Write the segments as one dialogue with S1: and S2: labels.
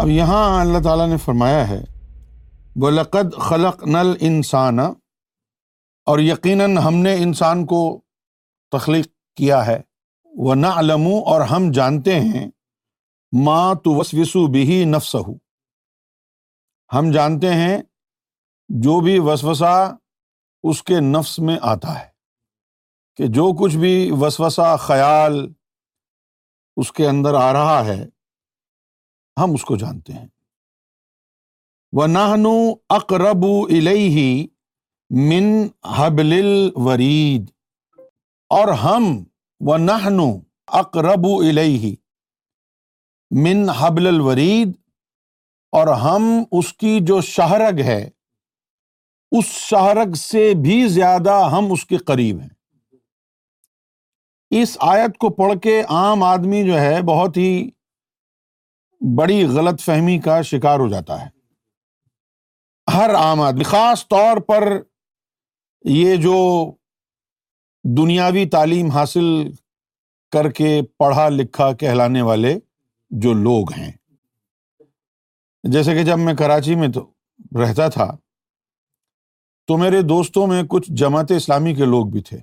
S1: اب یہاں اللہ تعالیٰ نے فرمایا ہے بولقد خلق نل انسان اور یقیناً ہم نے انسان کو تخلیق کیا ہے وہ نہ علموں اور ہم جانتے ہیں ماں تو وسوسو بھی نفس ہو ہم جانتے ہیں جو بھی وسوسا اس کے نفس میں آتا ہے کہ جو کچھ بھی وسوسا خیال اس کے اندر آ رہا ہے ہم اس کو جانتے ہیں وہ من اکرب الورید اور ہم نہنو الہی من حبل الورید اور ہم اس کی جو شہرگ ہے اس شہرگ سے بھی زیادہ ہم اس کے قریب ہیں اس آیت کو پڑھ کے عام آدمی جو ہے بہت ہی بڑی غلط فہمی کا شکار ہو جاتا ہے ہر عام آدمی خاص طور پر یہ جو دنیاوی تعلیم حاصل کر کے پڑھا لکھا کہلانے والے جو لوگ ہیں جیسے کہ جب میں کراچی میں تو رہتا تھا تو میرے دوستوں میں کچھ جماعت اسلامی کے لوگ بھی تھے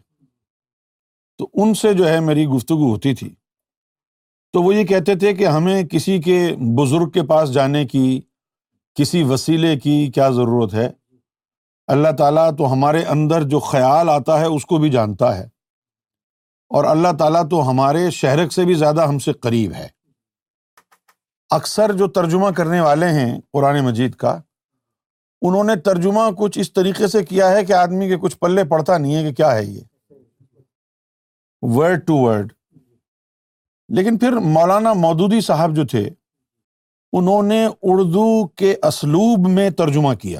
S1: تو ان سے جو ہے میری گفتگو ہوتی تھی تو وہ یہ کہتے تھے کہ ہمیں کسی کے بزرگ کے پاس جانے کی کسی وسیلے کی کیا ضرورت ہے اللہ تعالیٰ تو ہمارے اندر جو خیال آتا ہے اس کو بھی جانتا ہے اور اللہ تعالیٰ تو ہمارے شہرک سے بھی زیادہ ہم سے قریب ہے اکثر جو ترجمہ کرنے والے ہیں قرآن مجید کا انہوں نے ترجمہ کچھ اس طریقے سے کیا ہے کہ آدمی کے کچھ پلے پڑتا نہیں ہے کہ کیا ہے یہ ورڈ ٹو ورڈ لیکن پھر مولانا مودودی صاحب جو تھے انہوں نے اردو کے اسلوب میں ترجمہ کیا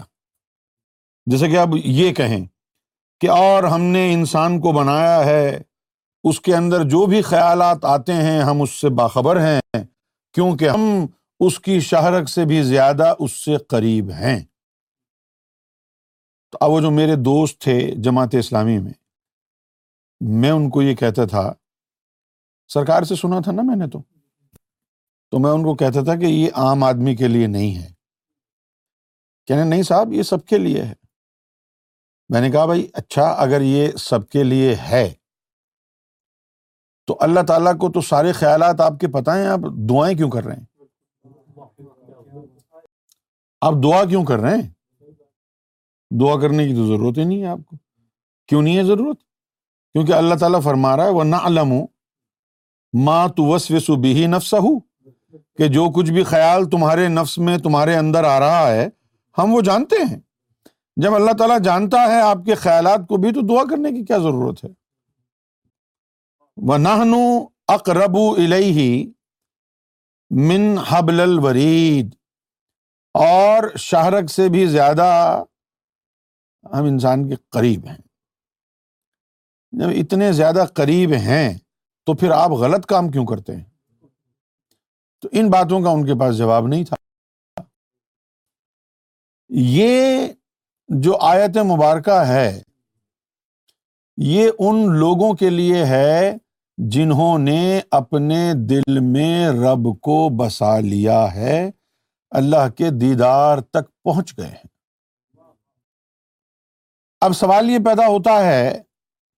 S1: جیسے کہ اب یہ کہیں کہ اور ہم نے انسان کو بنایا ہے اس کے اندر جو بھی خیالات آتے ہیں ہم اس سے باخبر ہیں کیونکہ ہم اس کی شہرک سے بھی زیادہ اس سے قریب ہیں تو اب وہ جو میرے دوست تھے جماعت اسلامی میں میں ان کو یہ کہتا تھا سرکار سے سنا تھا نا میں نے تو تو میں ان کو کہتا تھا کہ یہ عام آدمی کے لیے نہیں ہے کہنے نہیں صاحب یہ سب کے لیے ہے میں نے کہا بھائی اچھا اگر یہ سب کے لیے ہے تو اللہ تعالیٰ کو تو سارے خیالات آپ کے پتہ ہیں آپ دعائیں کیوں کر رہے ہیں آپ دعا کیوں کر رہے ہیں دعا کرنے کی تو ضرورت ہی نہیں ہے آپ کو کیوں نہیں ہے ضرورت کیونکہ اللہ تعالیٰ فرما رہا ہے وہ نہ علم ہوں ماں تو وس و بھی نفس ہو کہ جو کچھ بھی خیال تمہارے نفس میں تمہارے اندر آ رہا ہے ہم وہ جانتے ہیں جب اللہ تعالیٰ جانتا ہے آپ کے خیالات کو بھی تو دعا کرنے کی کیا ضرورت ہے وہ نہنو اقرب الورید اور شہرک سے بھی زیادہ ہم انسان کے قریب ہیں جب اتنے زیادہ قریب ہیں تو پھر آپ غلط کام کیوں کرتے ہیں تو ان باتوں کا ان کے پاس جواب نہیں تھا یہ جو آیت مبارکہ ہے یہ ان لوگوں کے لیے ہے جنہوں نے اپنے دل میں رب کو بسا لیا ہے اللہ کے دیدار تک پہنچ گئے ہیں اب سوال یہ پیدا ہوتا ہے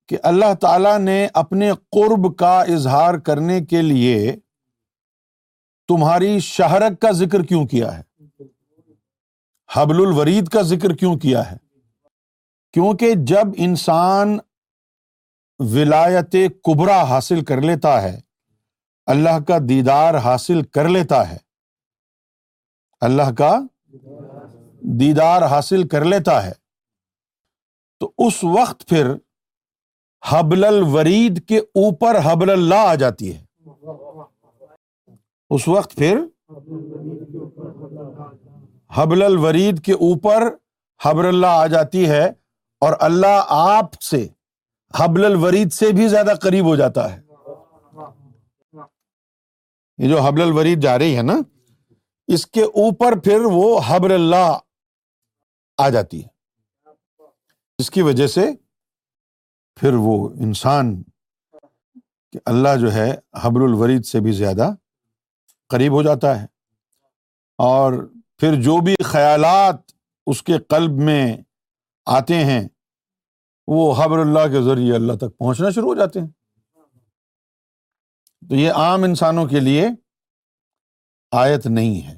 S1: کہ اللہ تعالیٰ نے اپنے قرب کا اظہار کرنے کے لیے تمہاری شہرک کا ذکر کیوں کیا ہے حبل الورید کا ذکر کیوں کیا ہے کیونکہ جب انسان ولایت کبرا حاصل کر لیتا ہے اللہ کا دیدار حاصل کر لیتا ہے اللہ کا دیدار حاصل کر لیتا ہے تو اس وقت پھر حبل الورید کے اوپر حبل اللہ آ جاتی ہے اس وقت پھر حبل الورید کے اوپر حبر اللہ آ جاتی ہے اور اللہ آپ سے حبل الورید سے بھی زیادہ قریب ہو جاتا ہے یہ جو حبل الورید جا رہی ہے نا اس کے اوپر پھر وہ حبر اللہ آ جاتی ہے جس کی وجہ سے پھر وہ انسان اللہ جو ہے حبر الورید سے بھی زیادہ قریب ہو جاتا ہے اور پھر جو بھی خیالات اس کے قلب میں آتے ہیں وہ حبر اللہ کے ذریعے اللہ تک پہنچنا شروع ہو جاتے ہیں تو یہ عام انسانوں کے لیے آیت نہیں ہے